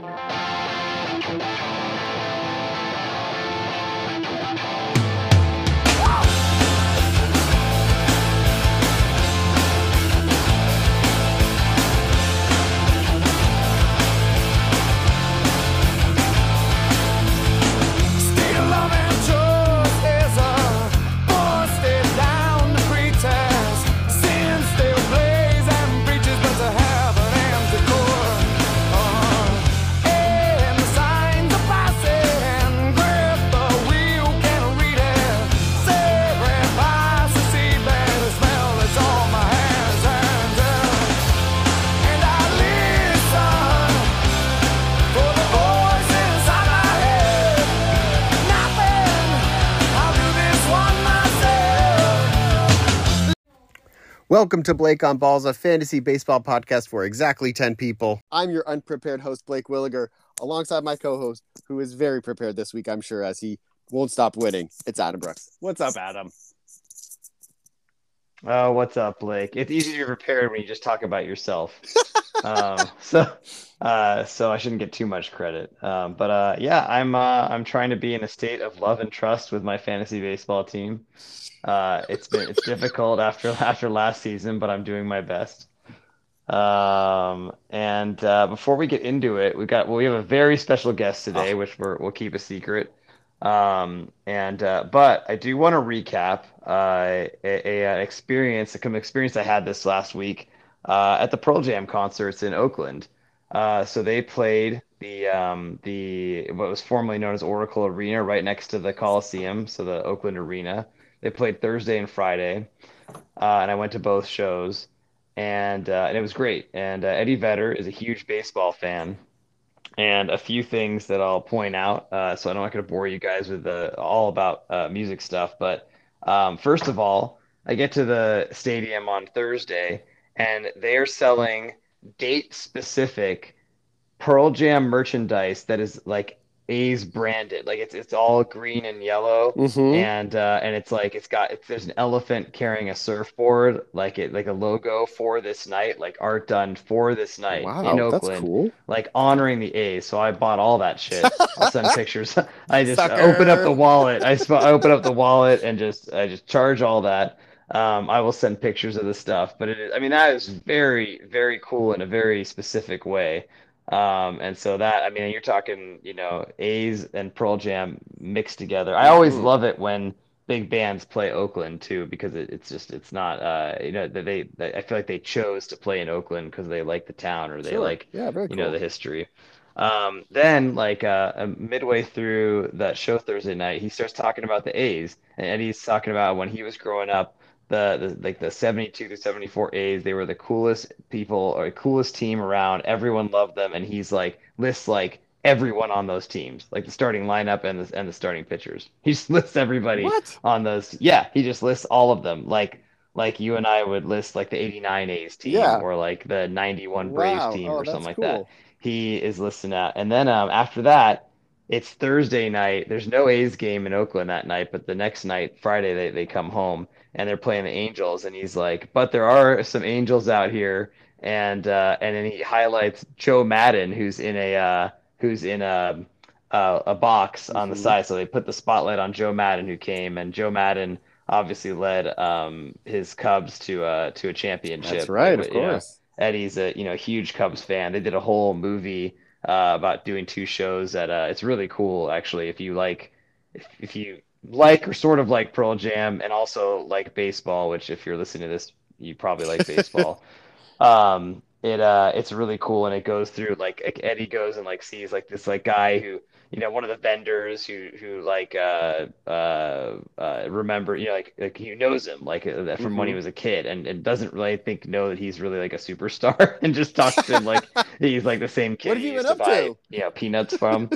State Welcome to Blake on Balls, a fantasy baseball podcast for exactly 10 people. I'm your unprepared host, Blake Williger, alongside my co host, who is very prepared this week, I'm sure, as he won't stop winning. It's Adam Brooks. What's up, Adam? Oh, what's up, Blake? It's easy to be prepared when you just talk about yourself. um, so, uh, so I shouldn't get too much credit. Um, but uh, yeah, I'm uh, I'm trying to be in a state of love and trust with my fantasy baseball team. Uh, it's been it's difficult after after last season, but I'm doing my best. Um, and uh, before we get into it, we got well, we have a very special guest today, which we're, we'll keep a secret. Um, and uh, but I do want to recap uh, a, a, an experience, a experience I had this last week uh, at the Pearl Jam concerts in Oakland. Uh, so they played the um, the what was formerly known as Oracle Arena, right next to the Coliseum, so the Oakland Arena. They played Thursday and Friday, uh, and I went to both shows, and uh, and it was great. And uh, Eddie Vedder is a huge baseball fan, and a few things that I'll point out. Uh, so I'm not going to bore you guys with the all about music stuff, but um, first of all, I get to the stadium on Thursday, and they are selling date specific Pearl Jam merchandise that is like A's branded. Like it's it's all green and yellow, Mhm. and uh, and it's like it's got it's, there's an elephant carrying a surfboard, like it like a logo for this night, like art done for this night in Wow, that's Oakland cool. like honoring the A's. So I bought all that shit. I'll send pictures. I just Sucker. open up the wallet. I sp- I open up the wallet and just I just charge all that. Um, I will send pictures of the stuff, but it I mean, that is very, very cool in a very specific way. Um, and so that, I mean, you're talking, you know, A's and Pearl Jam mixed together. I always Mhm. love it when big bands play Oakland too, because it, it's just, it's not, uh, you know, they, they, I feel like they chose to play in Oakland because they like the town or they Sure. like, Yeah, very you cool. know, the history. Um, then like uh, uh, midway through that show Thursday night, he starts talking about the A's, and Eddie's talking about when he was growing up, the, the like the 72 to 74 A's, they were the coolest people or coolest team around. Everyone loved them, and he's like lists like everyone on those teams, like the starting lineup and the and the starting pitchers. He just lists everybody What? on those. Yeah, he just lists all of them, like like you and I would list like the 89 A's team Yeah. or like the 91 Braves Wow. team Oh, or something like that he is listing out, And then um, after that, it's Thursday night. There's no A's game in Oakland that night, but the next night, Friday, they, they come home and they're playing the Angels. And he's like, but there are some Angels out here. And uh, and then he highlights Joe Maddon, who's in a uh, who's in a a, a box on the Mhm. side. So they put the spotlight on Joe Maddon, who came, and Joe Maddon obviously led um, his Cubs to uh, to a championship. That's right, of You know, course. Eddie's a you know huge Cubs fan. They did a whole movie uh, about doing two shows that uh, it's really cool actually. If you like, if, if you like or sort of like Pearl Jam and also like baseball, which if you're listening to this, you probably like baseball. um, it uh, it's really cool and it goes through like, like Eddie goes and like sees like this like guy who you know one of the vendors who who like uh uh, uh remember you know like like he knows him like uh, from when he Mhm. was a kid and, and doesn't really think know that he's really like a superstar and just talks to him like he's like the same kid What have you been to up buy to? you know peanuts from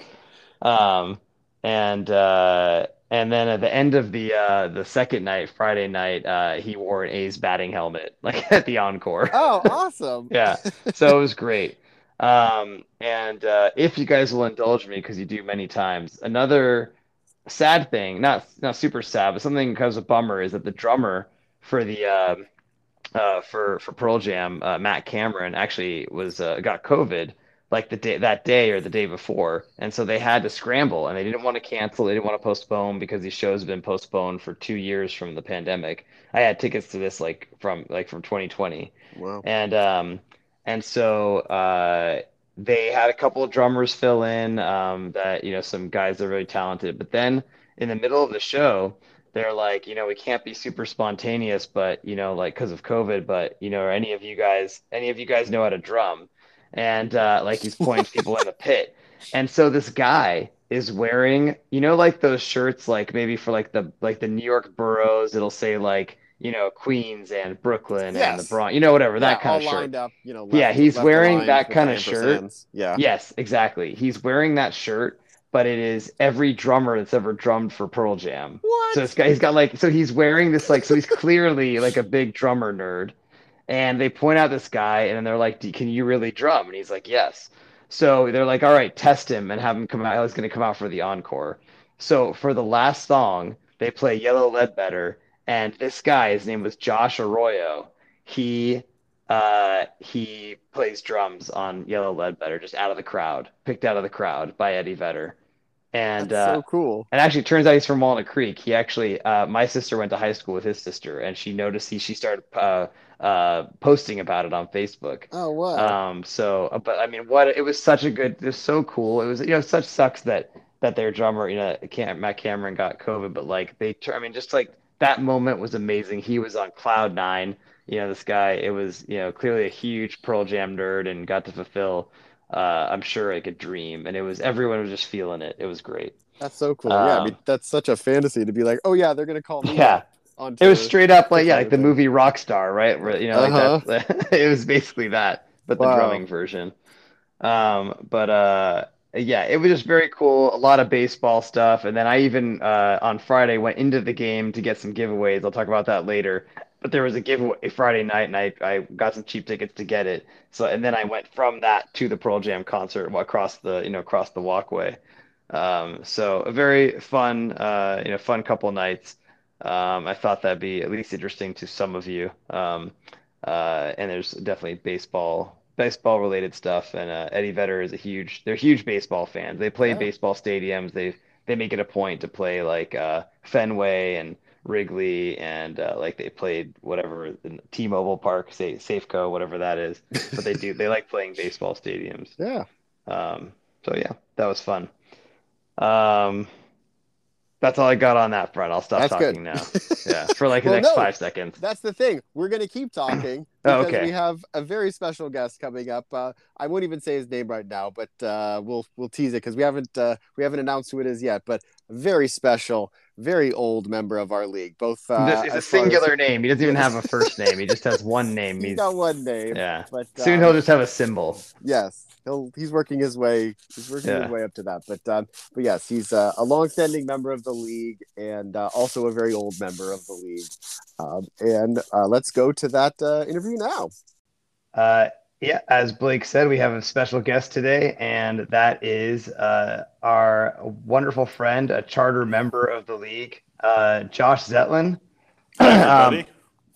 um and uh and then at the end of the uh the second night Friday night uh he wore an A's batting helmet like at the encore Oh, awesome. yeah, so it was great. Um, and uh, if you guys will indulge me, because you do many times, another sad thing, not not super sad, but something that becomes a bummer is that the drummer for the um uh, for for Pearl Jam, uh, Matt Cameron, actually was uh, got COVID like the day that day or the day before, and so they had to scramble, and they didn't want to cancel, they didn't want to postpone because these shows have been postponed for two years from the pandemic. I had tickets to this like from like from 2020, Wow. and um, and so uh, they had a couple of drummers fill in um, that you know some guys that are really talented, but then in the middle of the show they're like, you know, we can't be super spontaneous, but you know, like because of COVID, but you know, are any of you guys, any of you guys know how to drum? And uh, like he's pointing people in the pit, and so this guy is wearing, you know, like those shirts, like maybe for like the like the New York boroughs, it'll say like, you know, Queens and Brooklyn and the Yes. Bronx, you know, whatever that Yeah, kind of shirt. lined up, you know. Yeah, he's wearing that kind of shirt. Yeah. Yes, exactly. He's wearing that shirt, but it is every drummer that's ever drummed for Pearl Jam. What? So this guy, he's got like, so he's wearing this like, so he's clearly like a big drummer nerd. And they point out this guy, and they're like, "Do- "Can you really drum?" And he's like, "Yes." So they're like, "All right, test him and have him come out. He's going to come out for the encore." So for the last song, they play Yellow Ledbetter, and this guy, his name was Josh Arroyo. He uh, he plays drums on Yellow Ledbetter, just out of the crowd, picked out of the crowd by Eddie Vedder. And uh, so cool. and actually, it turns out he's from Walnut Creek. He actually, uh, my sister went to high school with his sister, and she noticed he she started uh, uh, posting about it on Facebook. Oh wow. Um, so, uh, but I mean, what it was such a good, it was so cool. It was, you know, such sucks that that their drummer, you know, Cam, Matt Cameron got COVID, but like they, I mean, just like that moment was amazing. He was on cloud nine. You know, this guy, it was, you know, clearly a huge Pearl Jam nerd and got to fulfill, uh, I'm sure like a dream. And it was, everyone was just feeling it. It was great. That's so cool. yeah, I mean um, that's such a fantasy to be like, oh yeah, they're gonna call me. Yeah. On It was straight up like yeah, like the movie Rockstar, right? Where you know, like Uh-huh. that's it was basically that, but the Wow. drumming version. Um, but uh, yeah, it was just very cool. A lot of baseball stuff, and then I even uh, on Friday went into the game to get some giveaways. I'll talk about that later. But there was a giveaway Friday night, and I I got some cheap tickets to get it. So and then I went from that to the Pearl Jam concert across the you know across the walkway. Um, so a very fun uh, you know fun couple nights. Um, I thought that'd be at least interesting to some of you. Um, uh, and there's definitely baseball, baseball related stuff. And uh, Eddie Vedder is a huge, they're huge baseball fans. They play Yeah. baseball stadiums. They they make it a point to play like uh, Fenway and Wrigley, and uh, like they played whatever T-Mobile Park, say Safeco, whatever that is. But they do, they like playing baseball stadiums. Yeah. Um, so yeah, that was fun. Um, that's all I got on that front. I'll stop That's good. talking now. Yeah, for like the next no. five seconds. That's the thing. We're going to keep talking Oh, because okay. we have a very special guest coming up. Uh, I won't even say his name right now, but uh, we'll we'll tease it because we haven't uh, we haven't announced who it is yet. But very special, very old member of our league. Both uh, This is a far as- singular name. He doesn't even have a first name. He just has one name. He's He's got one name. yeah. But Soon um, he'll just have a symbol. yes, he'll he's working his way. He's working Yeah. his way up to that. But um, but yes, he's uh, a long-standing member of the league and uh, also a very old member of the league. Um, and uh, let's go to that uh, interview now. Uh, yeah, as Blake said, we have a special guest today, and that is uh, our wonderful friend, a charter member of the league, uh, Josh Zetlin. everybody. Um,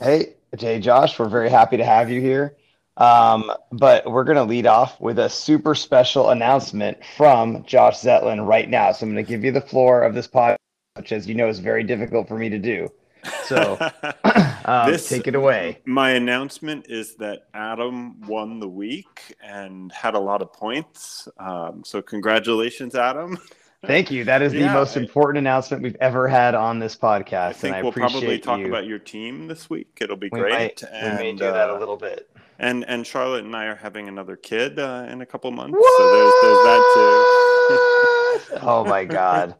hey, Jay, Josh, we're very happy to have you here. Um, but we're going to lead off with a super special announcement from Josh Zetlin right now. So I'm going to give you the floor of this podcast, which, as you know, is very difficult for me to do. So um, This- take it away. My announcement is that Adam won the week and had a lot of points. Um, so congratulations, Adam. Thank you. That is the Yeah, most I- important announcement we've ever had on this podcast, I think and I we'll probably talk you. about your team this week. It'll be we great. might, and, we may do that a uh, little bit. And and Charlotte and I are having another kid uh, in a couple months. So there's there's that too. oh my God,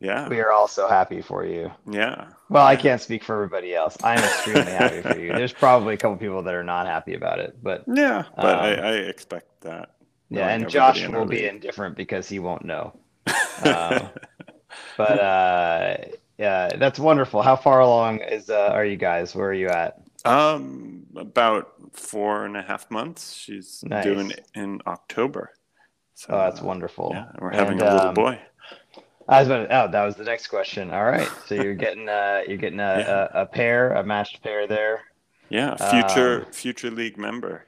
Yeah. we are all so happy for you. Yeah. Well, I can't speak for everybody else. I'm extremely happy for you. There's probably a couple people that are not happy about it, but Yeah, but Um, I, I expect that. yeah, and Josh will be league. indifferent because he won't know. Um, But uh, yeah, that's wonderful. How far along is uh, are you guys? Where are you at? Um, about four and a half months. She's Nice. doing it in October. So Oh, that's wonderful. Yeah, we're having And, a little um, boy. I was about to, oh, that was the next question. All right, so you're getting uh, you're getting a, Yeah. a, a pair, a matched pair there. Yeah, future um, future league member.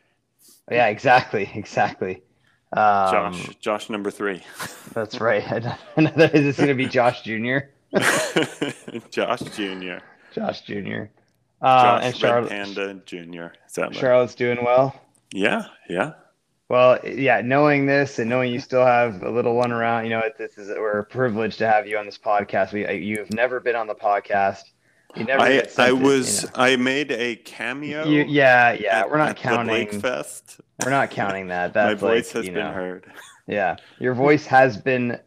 Yeah, exactly, exactly. Um, Josh, Josh number three. That's right. Another is this going to be Josh Jr. Josh Jr. Josh Jr. Uh, Josh and Charlotte, Panda Jr. Is that right? Charlotte's doing well. Yeah, yeah. Well, yeah, knowing this and knowing you still have a little one around, you know, what this is we're privileged to have you on this podcast. We you've never been on the podcast. You never. I I was you know. I made a cameo. You- yeah, yeah. at- We're not the counting. Blake Fest. We're not counting that. My voice like, has you been heard. Yeah, your voice has been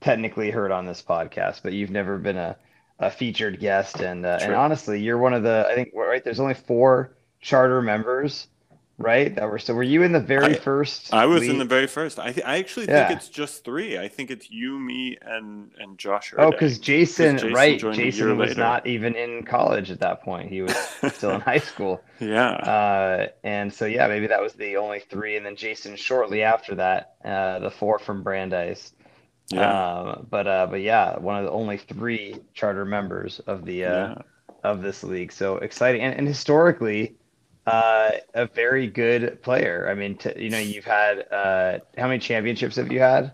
technically heard on this podcast, but you've never been a, a featured guest. And uh, and honestly, you're one of the I think right. There's only four charter members, right? That were so. Were you in the very I- first? I was in the very first. I th- I actually Yeah. think it's just three. I think it's you, me, and and Josh. Oh, because Jason, Jason right? Jason was later. not even in college at that point. He was still in high school. yeah. Uh, and so, yeah, maybe that was the only three. And then Jason shortly after that, uh, the four from Brandeis. Yeah. Um, but uh, but yeah, one of the only three charter members of the uh, yeah. of this league. So exciting, and, and historically, uh, a very good player. I mean, t- you know, you've had uh, how many championships have you had?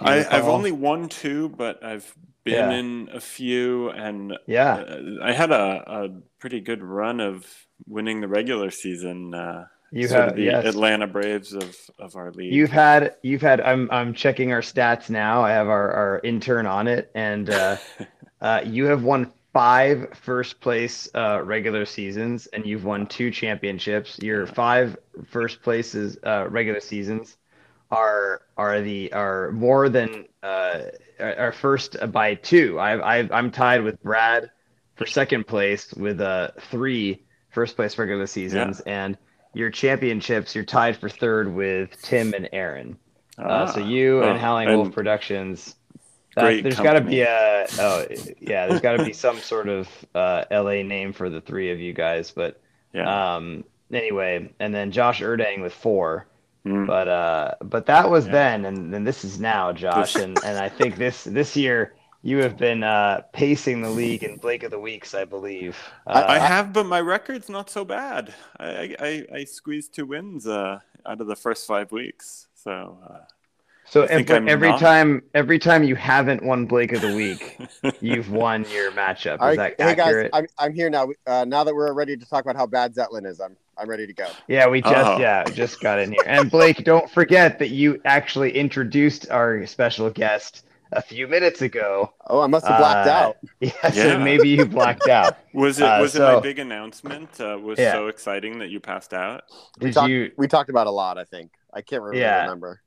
You I, I've only won two, but I've been Yeah. in a few, and yeah. uh, I had a, a pretty good run of winning the regular season. You sort have the yes. Atlanta Braves of, of our league. You've had you've had I'm I'm checking our stats now. I have our, our intern on it, and uh, uh, you have won five first place uh, regular seasons, and you've won two championships. Your five first places uh, regular seasons are are the are more than uh, are first by two. I I I'm tied with Brad for second place with uh three first place regular seasons, and your championships you're tied for third with Tim and Aaron. Uh, so Ah, you and oh, Howling and Wolf Productions. that- there's got to be a oh yeah, there's got to be some sort of uh, LA name for the three of you guys. But yeah. um, anyway, and then Josh Erdang with four. Mm. But uh, but that was Yeah. then, and then this is now, Josh, and and I think this this year you have been uh, pacing the league in Blake of the Weeks, I believe. Uh, I have, but my record's not so bad. I I, I, I squeezed two wins uh, out of the first five weeks. So uh, so every, every not- time every time you haven't won Blake of the Week, you've won your matchup. Is All right, that hey guys. I'm, I'm here now. Uh, now that we're ready to talk about how bad Zetlin is, I'm I'm ready to go. Yeah, we just Oh. yeah just got in here. And Blake, don't forget that you actually introduced our special guest a few minutes ago. Oh, I must have blacked Uh, out. Yeah, Yeah. so maybe you blacked out. was it Uh, was it my big announcement? Uh, was Yeah. so exciting that you passed out. We Did talked you? we talked about a lot. I think I can't really Yeah. remember.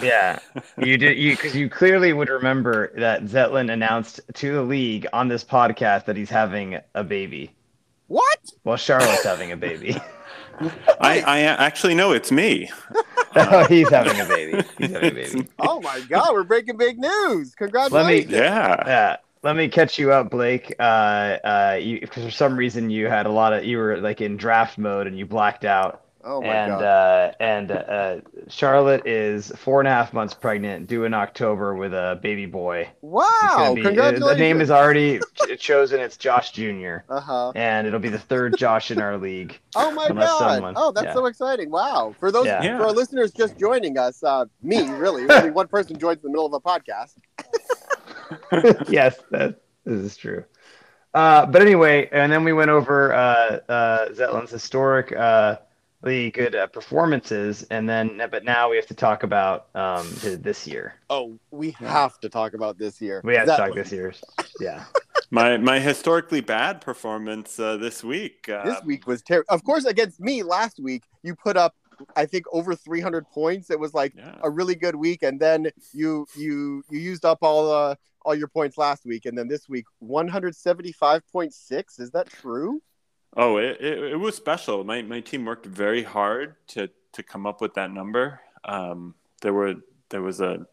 Yeah, you did. You because you clearly would remember that Zetlin announced to the league on this podcast that he's having a baby. What? Well, Charlotte's having a baby. I, I actually know it's me. oh, he's having a baby. He's having a baby. Oh my God, we're breaking big news! Congratulations. Let me, Yeah. Yeah. Let me catch you up, Blake. Uh, uh, you because for some reason you had a lot of you were like in draft mode and you blacked out. Oh my and God. uh, and uh, Charlotte is four and a half months pregnant, due in October with a baby boy. Wow! be- Congratulations. The name is already chosen. It's Josh Jr. Uh huh. and it'll be the third Josh in our league. Oh my God! someone- oh, that's yeah. so exciting! Wow. For those Yeah. For our listeners just joining us, uh, me really, only one person joins in the middle of a podcast. yes, that this is true. Uh, but anyway, and then we went over uh, uh, Zetlin's historic, uh, good uh, performances, and then but now we have to talk about um, this year. Oh, we have to talk about this year. We have to Zetlin. talk this year. Yeah. My my historically bad performance uh, this week. Uh, This week was terrible. Of course, against me last week, you put up, I think, over 300 points. It was like yeah. a really good week, and then you you you used up all uh, all your points last week, and then this week 175.6. Is that true? Oh, it, it, it was special. My my team worked very hard to to come up with that number. Um, there were there was a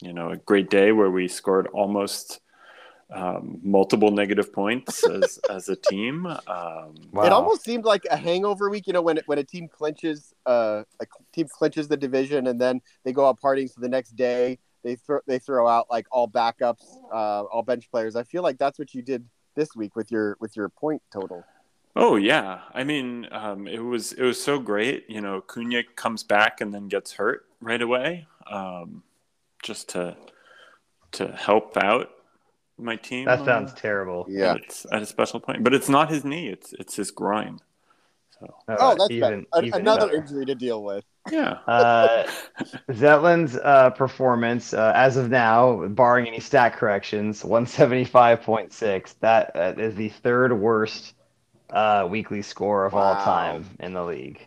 you know a great day where we scored almost um, multiple negative points as as a team. Um, It almost seemed like a hangover week. You know, when when a team clinches, uh, a team clinches the division, and then they go out partying. So the next day they throw they throw out like all backups, uh, all bench players. I feel like that's what you did this week with your with your point total. Oh yeah, I mean, um, it was it was so great. You know, Cunha comes back and then gets hurt right away. um, just to to help out my team. That uh, sounds terrible. Yeah. It's at a special point, but it's not his knee; it's it's his groin. So Oh, Uh, that's even. A- even another better. injury to deal with. yeah, Uh, Zetlin's uh, performance, uh, as of now, barring any stat corrections, 175.6. That uh, is the third worst uh, weekly score of all time in the league.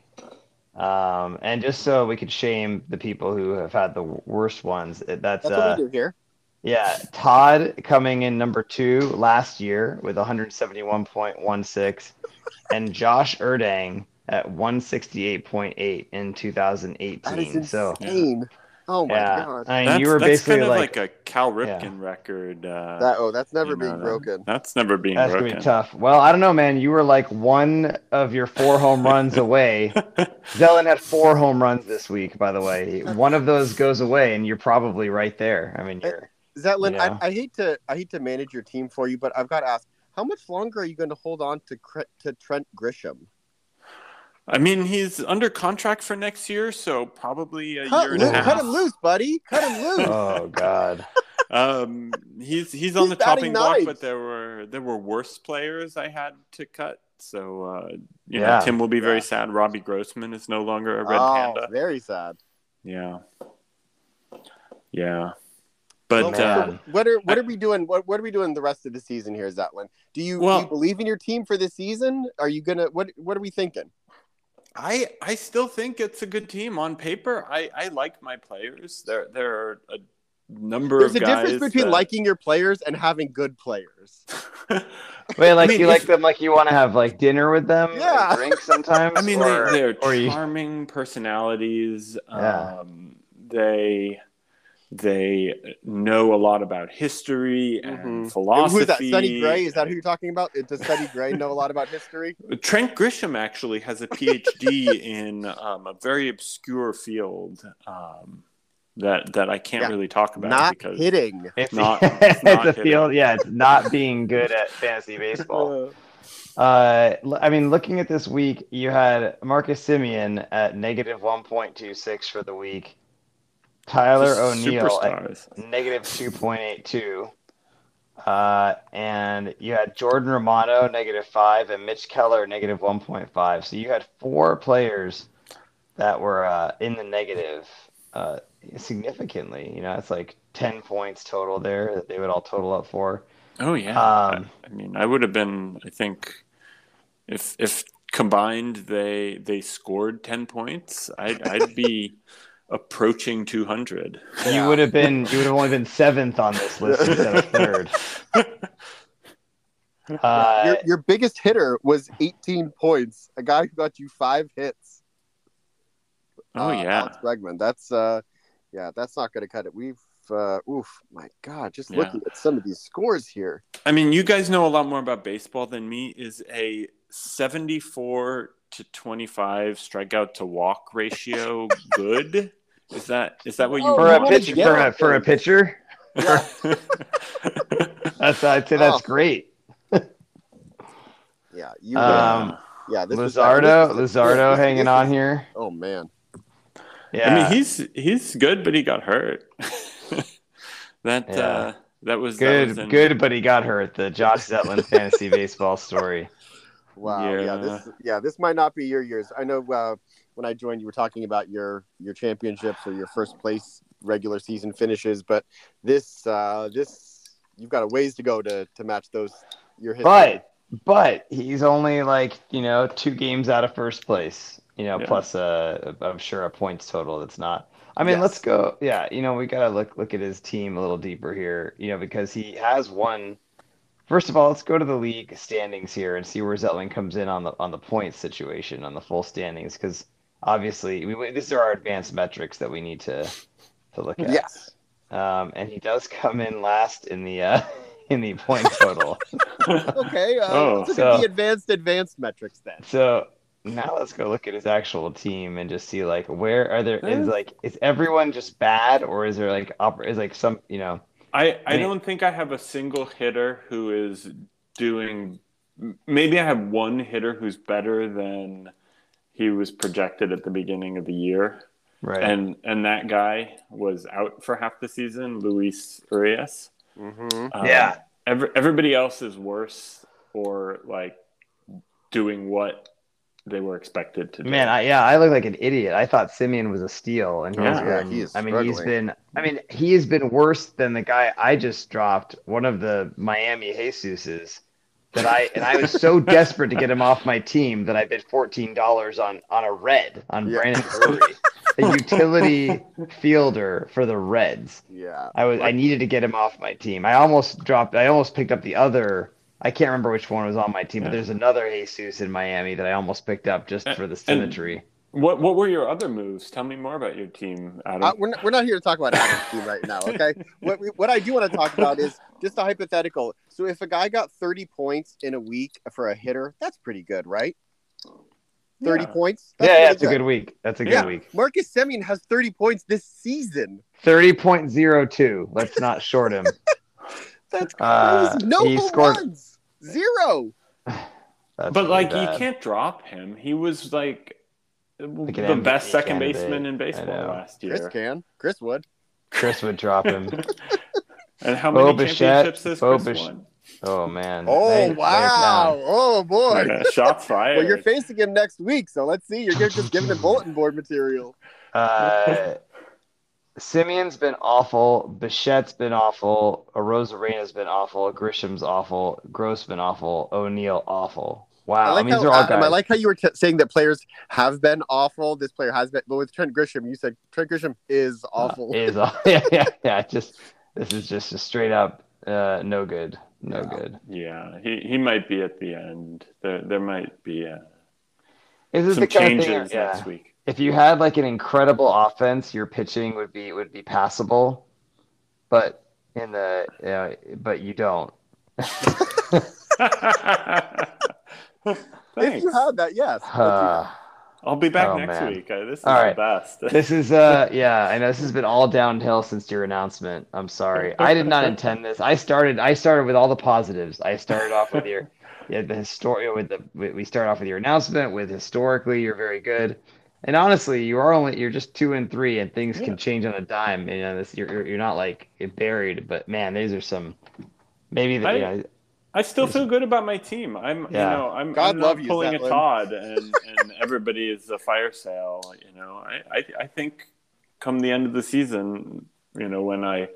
Um, and just so we could shame the people who have had the worst ones, that's, That's uh, we do here. yeah, Todd coming in number two last year with 171.16, and Josh Erdang at 168.8 in 2018. That is so insane. Oh my yeah, god. I mean, that's, you were that's basically kind of like, like, a Cal Yeah. Ripken record. Uh, That oh, that's never you know, being broken. That's never being that's gonna broken. be tough. Well, I don't know, man. You were like one of your four home runs away. Zetlin had four home runs this week, by the way. One of those goes away, and you're probably right there. I mean, you're Zetlin, Yeah. I, I hate to I hate to manage your team for you, but I've got to ask, how much longer are you going to hold on to to Trent Grisham? I mean, he's under contract for next year, so probably a Cut, year and a half. cut him loose, buddy. Cut him loose. oh god. Um, he's he's on He's the chopping batting block, ninth. but there were there were worse players I had to cut. So uh, you Yeah. know, Tim will be very sad. Robbie Grossman is no longer a red oh, panda. very sad. Yeah, yeah. But Well, uh, what are what are we doing? What what are we doing the rest of the season here, Zetlin? Do you, do you believe in your team for this season? Are you gonna what what are we thinking? I I still think it's a good team on paper. I I like my players. There there are a number of things. There's a difference between that- liking your players and having good players. Wait, like mean, you if- like them, like you want to have like dinner with them, and Yeah. drink sometimes. I mean, or, they, they're or you, charming personalities. Yeah. Um, they they know a lot about history and Mhm. philosophy. Who is that? Sonny Gray? Is that who you're talking about? Does Sonny Gray know a lot about history? Trent Grisham actually has a PhD in um, a very obscure field um, that that I can't Yeah. really talk about Not because it's, hitting. not- it's, it's not a field. Yeah, it's not being good at fantasy baseball. Uh, l- I mean, looking at this week, you had Marcus Semien at negative 1.26 for the week. Tyler O'Neill at negative 2.82. Uh, and you had Jordan Romano, negative 5, and Mitch Keller, negative 1.5. So you had four players that were uh, in the negative uh, significantly. You know, it's like 10 points total there that they would all total up for. Oh yeah. Um, I, I mean, I would have been. I think if if combined they they scored ten points, I'd I'd be approaching two hundred. You would have been, you would have only been seventh on this list instead of third. Uh, your, your biggest hitter was 18 points. A guy who got you five hits. Oh Uh, yeah. Alex Bregman. That's uh, yeah, that's not going to cut it. We've uh, oof, my God, just Yeah. looking at some of these scores here. I mean, you guys know a lot more about baseball than me. Is a seventy-four to twenty-five strikeout to walk ratio good? Is that is that what you Oh, for a wanna pitch, for a, up for a pitcher, Yeah. that's I'd say that's Oh. great. Yeah, you. Um, yeah, this is- Luzardo, this is- Luzardo this is- hanging on here. Oh man, Yeah, I mean, he's he's good, but he got hurt. that Yeah. uh, that was that good, was in- good, but he got hurt. The Josh Zetlin fantasy baseball story. wow. Yeah, Yeah. this yeah, this might not be your years. I know uh, when I joined, you were talking about your your championships or your first place regular season finishes, but this uh, this you've got a ways to go to to match those your history. But but he's only like you know two games out of first place. You know, Yeah. plus uh, I'm sure a points total that's not. I mean, Yes. let's go. Yeah, you know, we gotta look look at his team a little deeper here. You know, because he has won. First of all, let's go to the league standings here and see where Zetlin comes in on the on the points situation on the full standings because obviously we, these are our advanced metrics that we need to to look at. yes, Um, and he does come in last in the uh, in the point total. okay. Uh, Oh, let's look so- at the advanced advanced metrics then. So now let's go look at his actual team and just see like where are there is like is everyone just bad or is there like up is like some you know I, I I mean- don't think I have a single hitter who is doing. Maybe I have one hitter who's better than he was projected at the beginning of the year. Right. and and that guy was out for half the season, Luis Urias. Mm-hmm. Um, Yeah. Every, everybody else is worse or like doing what they were expected to do. Man, I, yeah, I look like an idiot. I thought Semien was a steal, and he's Yeah, yeah, been. he is I mean, he's struggling. been. I mean, he has been worse than the guy I just dropped. One of the Miami Jesuses. That I and I was so desperate to get him off my team that I bid fourteen dollars on on a red on Yeah. Brandon Drury, a utility fielder for the Reds. Yeah. I was I needed to get him off my team. I almost dropped. I almost picked up the other. I can't remember which one was on my team, but there's another Jesus in Miami that I almost picked up just And- for the and- symmetry. What what were your other moves? Tell me more about your team, Adam. Uh, we're, not, we're not here to talk about Adam's team right now, okay? what, what I do want to talk about is just a hypothetical. So if a guy got 30 points in a week for a hitter, that's pretty good, right? 30 Yeah. points? That's yeah, yeah, really it's a good week. That's a good Yeah. week. Marcus Semien has 30 points this season. Thirty point zero two. Let's not short him. That's crazy. Uh, no he home scored- runs. Zero. But really like bad. you can't drop him. He was like, Like the best second candidate. baseman in baseball last year. Chris can. Chris would. Chris would drop him. And how Bo many Bichette, championships has Bo Chris Bich- won? Oh man. Oh, Hey, wow. down. Oh, boy. Yeah, shots fired. Well, you're facing him next week, so let's see. You're just giving him bulletin board material. Uh, Semien's been awful. Bichette's been awful. Arozarena's been awful. Grisham's awful. Gross been awful. O'Neill awful. Wow. I I, like mean, these how are all Adam, guys. I like how you were t- saying that players have been awful. This player has been, but with Trent Grisham, you said Trent Grisham is awful. Uh, is aw- yeah, yeah, yeah. Just this is just a straight up uh, no good. No Yeah. good. yeah, he, he might be at the end. There there might be uh, Is this some the kind changes of thing? Yeah. next week. If you had like an incredible offense, your pitching would be would be passable, but in the uh, but you don't. if you had that, yes. Uh, I'll be back Oh, next man. week. This is All the best. this is uh yeah i know this has been all downhill since your announcement i'm sorry i did not intend this i started i started with all the positives i started off with your yeah the historia with the we we start off with your announcement with historically you're very good and honestly you are only you're just two and three and things Yeah. can change on a dime you know this you're you're you're not like buried but man these are some maybe the, I- you know, I still feel good about my team. I'm, Yeah. you know, I'm, God I'm love not you, pulling a Todd, and, and everybody is a fire sale. You know, I, I, I think come the end of the season, you know, when I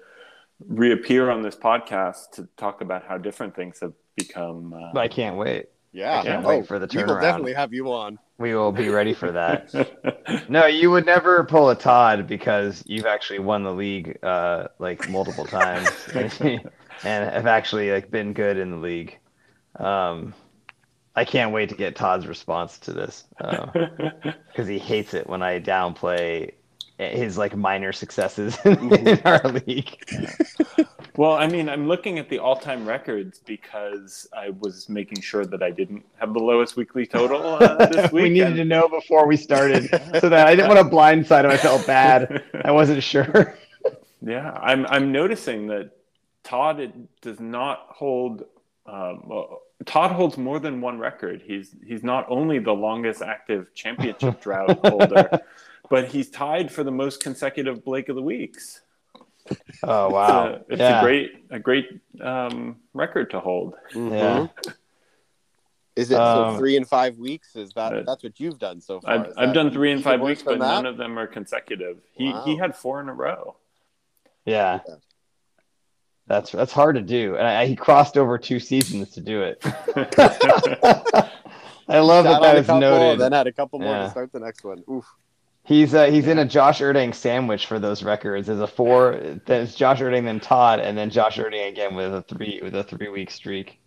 reappear on this podcast to talk about how different things have become. Uh, i can't wait yeah, I can't oh, wait for the turnaround. we will definitely have you on. we will be ready for that No, you would never pull a Todd because you've actually won the league uh like multiple times and have actually like been good in the league. Um I can't wait to get Todd's response to this because he hates it when I downplay his like minor successes in our league. well, I mean, I'm looking at the all-time records because I was making sure that I didn't have the lowest weekly total uh, this week. we needed to know before we started so that I didn't want to blindside him. I felt bad. I wasn't sure. Yeah, I'm I'm noticing that Todd it does not hold. Um, Todd holds more than one record. He's he's not only the longest active championship drought holder, but he's tied for the most consecutive Blake of the Weeks. Oh It's wow. a, it's yeah. a great a great um, record to hold. Yeah. Mhm. Is it so Um, three and five weeks? Is that uh, that's what you've done so far? I've, I've done three and five weeks, but than none of them are consecutive. He Wow. he had four in a row. Yeah. That's that's hard to do. And I, he crossed over two seasons to do it. I love Sat that that is couple, noted. Then had a couple more Yeah. to start the next one. Oof. He's uh, he's in a Josh Erding sandwich for those records. There's a four. There's Josh Erding, then Todd, and then Josh Erding again with a three with a three week streak.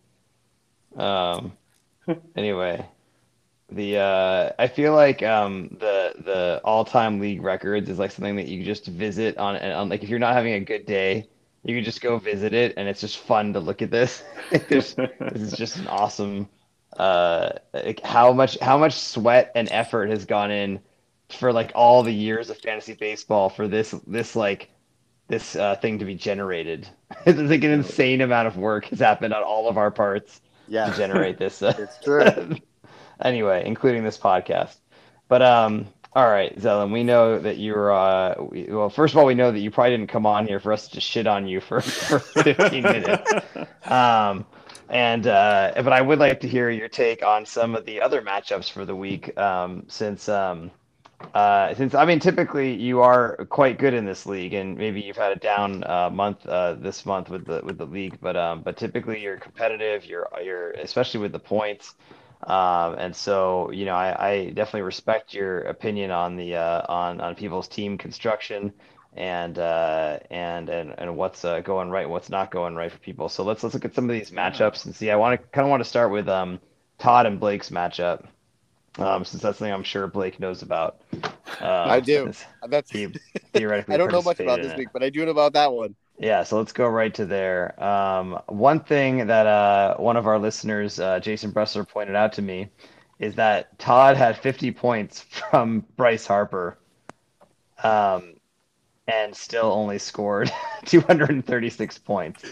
Um. Anyway, the uh, I feel like um the the all time league records is like something that you just visit on and on like if you're not having a good day, you can just go visit it, and it's just fun to look at this. This is just an awesome uh like how much how much sweat and effort has gone in for like all the years of fantasy baseball for this this like this uh, thing to be generated. it's like an insane amount of work has happened on all of our parts yeah. to generate this. Uh, it's true. anyway, including this podcast. But um, All right, Zetlin, we know that you're. Uh, we, well, first of all, we know that you probably didn't come on here for us to shit on you for, for 15 minutes. Um, and uh, but I would like to hear your take on some of the other matchups for the week, um, since um, uh, since I mean, typically you are quite good in this league, and maybe you've had a down uh, month uh, this month with the with the league, but um, but typically you're competitive. You're you're especially with the points. Um, and so, you know, I, I definitely respect your opinion on the uh, on on people's team construction and uh, and and and what's uh, going right, what's not going right for people. So let's let's look at some of these matchups and see. I want to kind of want to start with um, Todd and Blake's matchup, um, since that's something I'm sure Blake knows about. Uh, I do. since That's He theoretically I don't know much about this it. week, but I do know about that one. Yeah, so let's go right to there. Um, one thing that uh, one of our listeners, uh, Jason Bressler, pointed out to me is that Todd had 50 points from Bryce Harper, um, and still only scored 236 points.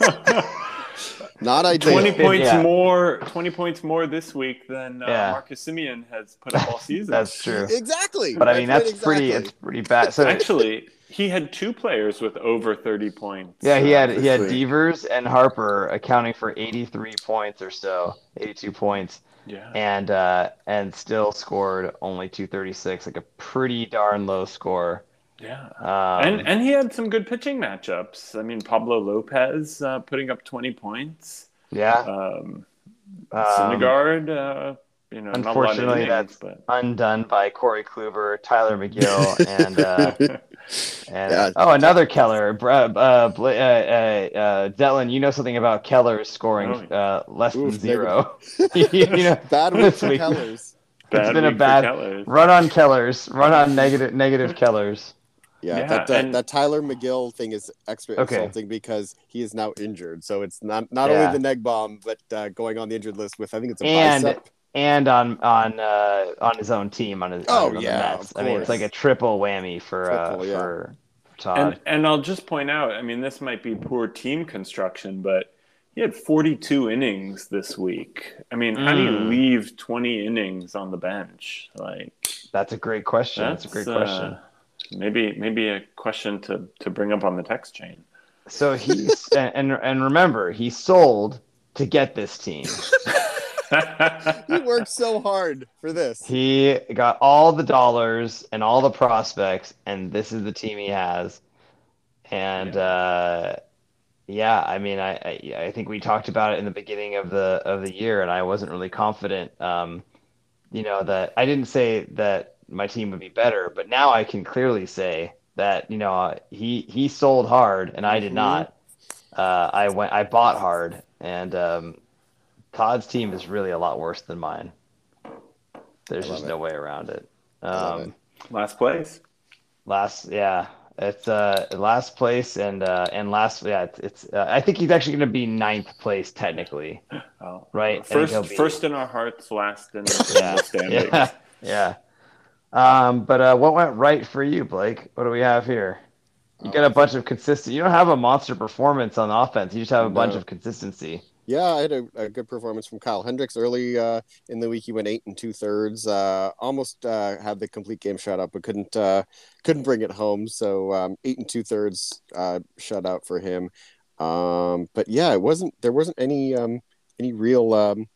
Not ideal. 20 points Yeah. more 20 points more this week than uh, Yeah. Marcus Semien has put up all season. That's true. Exactly. But I mean, right, that's pretty. It's pretty bad. So Actually, he had two players with over 30 points. yeah, he uh, had he had week. Devers and Harper accounting for 83 points or so, 82 points. Yeah. and uh, and still scored only 236, like a pretty darn low score. Yeah. Um, and and he had some good pitching matchups. I mean, Pablo Lopez uh, putting up 20 points. yeah, Um, um, Syndergaard, uh, you know, not a lot of unfortunately, innings, that's but undone by Corey Kluber, Tylor Megill, and uh, and Yeah. oh, another Keller. Br- Uh, uh, uh, uh, Zetlin, you know something about Keller scoring Oh, uh, less than Oof, zero. you know, Bad week this for week. Kellers. bad been a bad- Run on Kellers. Run on negative negative Kellers. Yeah, Yeah, that, that and- that Tylor Megill thing is extra Okay. insulting because he is now injured. So it's not not Yeah. only the neg bomb, but uh, going on the injured list with I think it's a And- bicep. And on on uh, on his own team on his Oh, on the yeah, Mets. I mean, it's like a triple whammy for uh, Triple, yeah. for Todd. And and I'll just point out, I mean, this might be poor team construction, but he had 42 innings this week. I mean, how do you Mm. leave 20 innings on the bench? Like That's a great question. That's, a great uh, question. maybe maybe a question to to bring up on the text chain. So he's and, and and remember he sold to get this team. He worked so hard for this. He got all the dollars and all the prospects, and this is the team he has. And uh, yeah, I mean, I, I I think we talked about it in the beginning of the of the year, and I wasn't really confident. Um, you know that I didn't say that my team would be better, but now I can clearly say that you know he he sold hard and I did Mhm. not. Uh, I went I bought hard, and um, Todd's team is really a lot worse than mine. There's just it. no way around it. love Um, Last place. last, yeah, it's uh last place and uh and last, yeah, it's, it's uh, I think he's actually going to be ninth place technically, Oh, right? First, be- first in our hearts, last in, in yeah, standings. yeah, yeah. Um, but uh, what went right for you, Blake? What do we have here? You got a bunch of consistent. You don't have a monster performance on offense. You just have a bunch of consistency. Yeah, I had a, a good performance from Kyle Hendricks early uh, in the week. He went eight and two thirds. Uh, almost uh, had the complete game shutout, but couldn't uh, couldn't bring it home. So um, eight and two thirds uh, shutout for him. Um, but yeah, it wasn't there wasn't any um, any real um,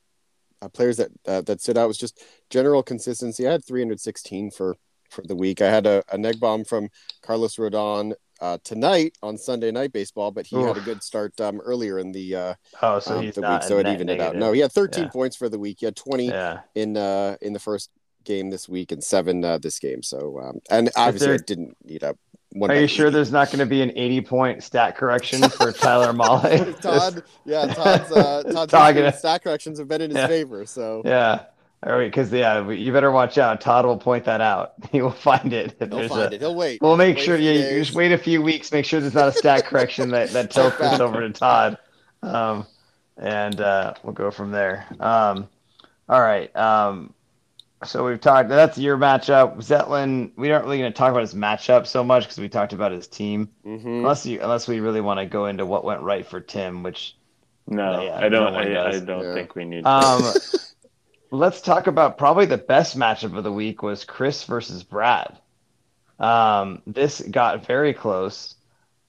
uh, players that that stood out. It was just general consistency. I had 316 for for the week. I had a, a neg bomb from Carlos Rodon uh, tonight on Sunday Night Baseball, but he had a good start um, earlier in the uh, Oh, so um, he's the week, so it evened it out. No, he had 13 Yeah. points for the week. He had 20 Yeah. in uh in the first game this week and seven uh, this game. So um, and obviously there- I didn't need a one. Are you sure 80. there's not going to be an 80 point stat correction for Tyler Molly? Todd? Yeah, Todd's uh, Todd's Todd history gonna- of stat corrections have been in his Yeah. favor. So Yeah. All right, because yeah, you better watch out. Todd will point that out. He will find it. if he'll find a- it. He'll wait. We'll make Wait sure a few you, you just wait a few weeks. Make sure there's not a stat correction that that tilts this over to Todd, um, and uh, we'll go from there. Um, all right. Um, so we've talked. That's your matchup, Zetlin. We aren't really going to talk about his matchup so much because we talked about his team. Mhm. Unless you, unless we really want to go into what went right for Tim, which No, Yeah, I don't. no I, I don't Yeah. think we need. um, let's talk about probably the best matchup of the week was Chris versus Brad. Um, this got very close.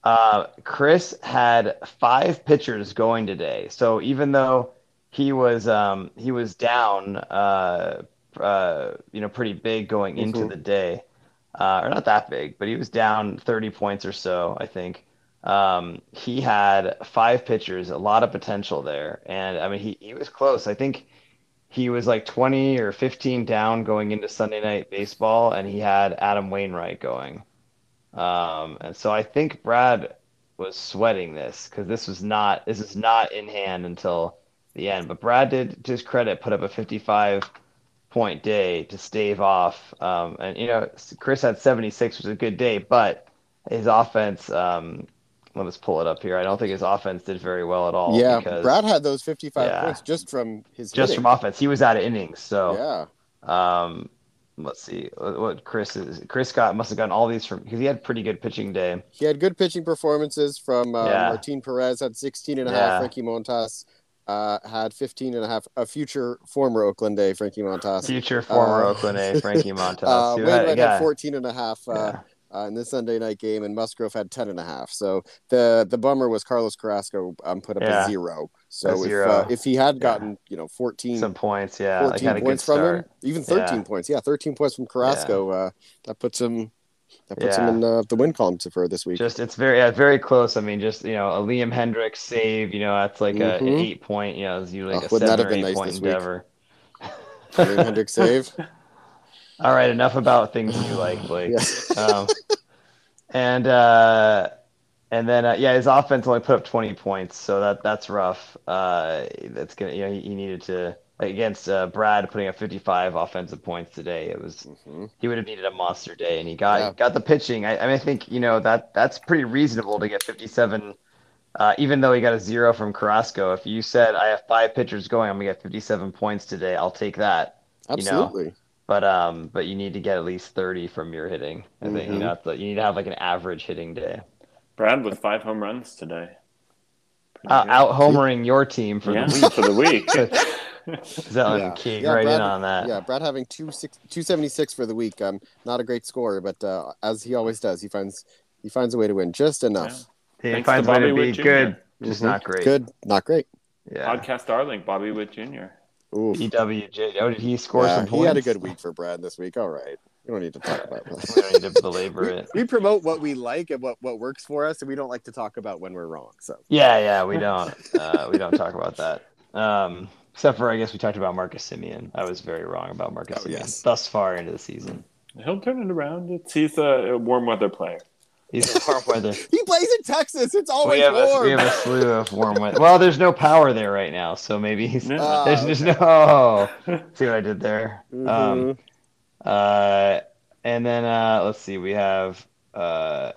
Uh, Chris had five pitchers going today, so even though he was um, he was down, uh, uh, you know, pretty big going into Mhm. the day, uh, or not that big, but he was down 30 points or so, I think. Um, he had five pitchers, a lot of potential there, and I mean, he he was close. I think he was like 20 or 15 down going into Sunday night baseball, and he had Adam Wainwright going. Um, and so I think Brad was sweating this because this was not this is not in hand until the end. But Brad did, to his credit, put up a 55 point day to stave off. Um, and you know, Chris had 76, which was a good day, but his offense. Um, let us pull it up here. I don't think his offense did very well at all. yeah, because Brad had those 55 Yeah. points just from his just hitting. from offense, he was out of innings. So. Yeah. Um, let's see what Chris is. Chris got must have gotten all these from because he had pretty good pitching day. He had good pitching performances from uh, Yeah. Martin Perez had 16 and a half. Yeah. Frankie Montas uh, had 15 and a half. A future former Oakland day, Frankie Montas. Future former Uh, Oakland A, Frankie Montas. Uh, Wainwright had, yeah, 14 and a half uh, yeah. Uh, in the Sunday night game, and Musgrove had 10 and a half. So the the bummer was Carlos Carrasco um, put up Yeah. a zero. So A if. Uh, if he had Yeah. gotten you know 14, some points. Yeah, like 14 had a good points from him, even 13 Yeah. points, yeah, 13 points from Carrasco, uh, that puts him that puts him in uh, the win column for this week. Just it's very yeah, very close. I mean, just you know, a Liam Hendriks save. You know, that's like a, an eight point. You know, it's usually like Oh, a seven or eight nice point endeavor. Liam Hendriks save. All right, enough about things you like, Blake. Um, and uh, and then uh, yeah, his offense only put up 20 points, so that that's rough. Uh, that's gonna you know he, he needed to like, against uh, Brad putting up 55 offensive points today. It was Mhm. he would have needed a monster day, and he got Yeah. got the pitching. I, I mean, I think you know that that's pretty reasonable to get 57. Uh, even though he got a zero from Carrasco, if you said I have five pitchers going, I'm gonna get 57 points today, I'll take that You know, Absolutely. But um, but you need to get at least thirty from your hitting. I think you Mhm. know it's you need to have like an average hitting day. Brad with five home runs today. Pretty Uh, out homering your team for yeah, the week. for the week. Zetlin Yeah. keyed Yeah, right in Brad- on that. Yeah, Brad having two six, 276 for the week. Um, not a great score, but uh, as he always does, he finds he finds a way to win just enough. He Thanks finds to a way to Bobby be Witt Jr. good, just Mhm. not great. Good, not great. Yeah. Podcast darling Bobby Witt Jr. Ooh, EWJ. Oh, did he score yeah, some he had a good week for Brad this week. All right, we don't need to talk about we don't need to belabor it. we promote what we like and what, what works for us, and we don't like to talk about when we're wrong. So Yeah, yeah, we don't. Uh, we don't talk about that. Um, except for I guess we talked about Marcus Semien. I was very wrong about Marcus Oh, Semien yes. thus far into the season. He'll turn it around. It's, he's a, a warm weather player. He's a warm weather. he plays in Texas. It's always We have, a, warm. we have a slew of warm weather. Well, there's no power there right now, so maybe he's, Yeah. Ah, there's just no. See what I did there? Um, Mhm. uh, and then uh, let's see, we have. Uh,